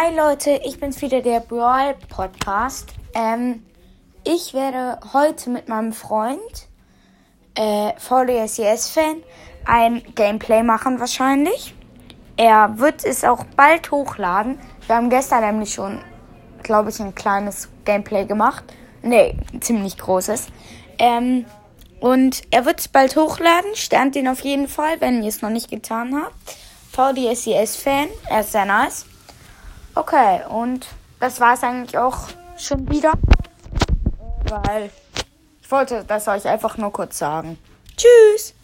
Hi Leute, ich bin's wieder, der Brawl Podcast. Ähm, ich werde heute mit meinem Freund, äh, VDSCS-Fan, ein Gameplay machen wahrscheinlich. Er wird es auch bald hochladen. Wir haben gestern nämlich schon, glaube ich, ein kleines Gameplay gemacht. Nee, ziemlich großes. Ähm, und er wird es bald hochladen. Sternt ihn auf jeden Fall, wenn ihr es noch nicht getan habt. VDSCS-Fan, er ist sehr nice. Okay, und das war es eigentlich auch schon wieder. Weil ich wollte das euch einfach nur kurz sagen. Tschüss!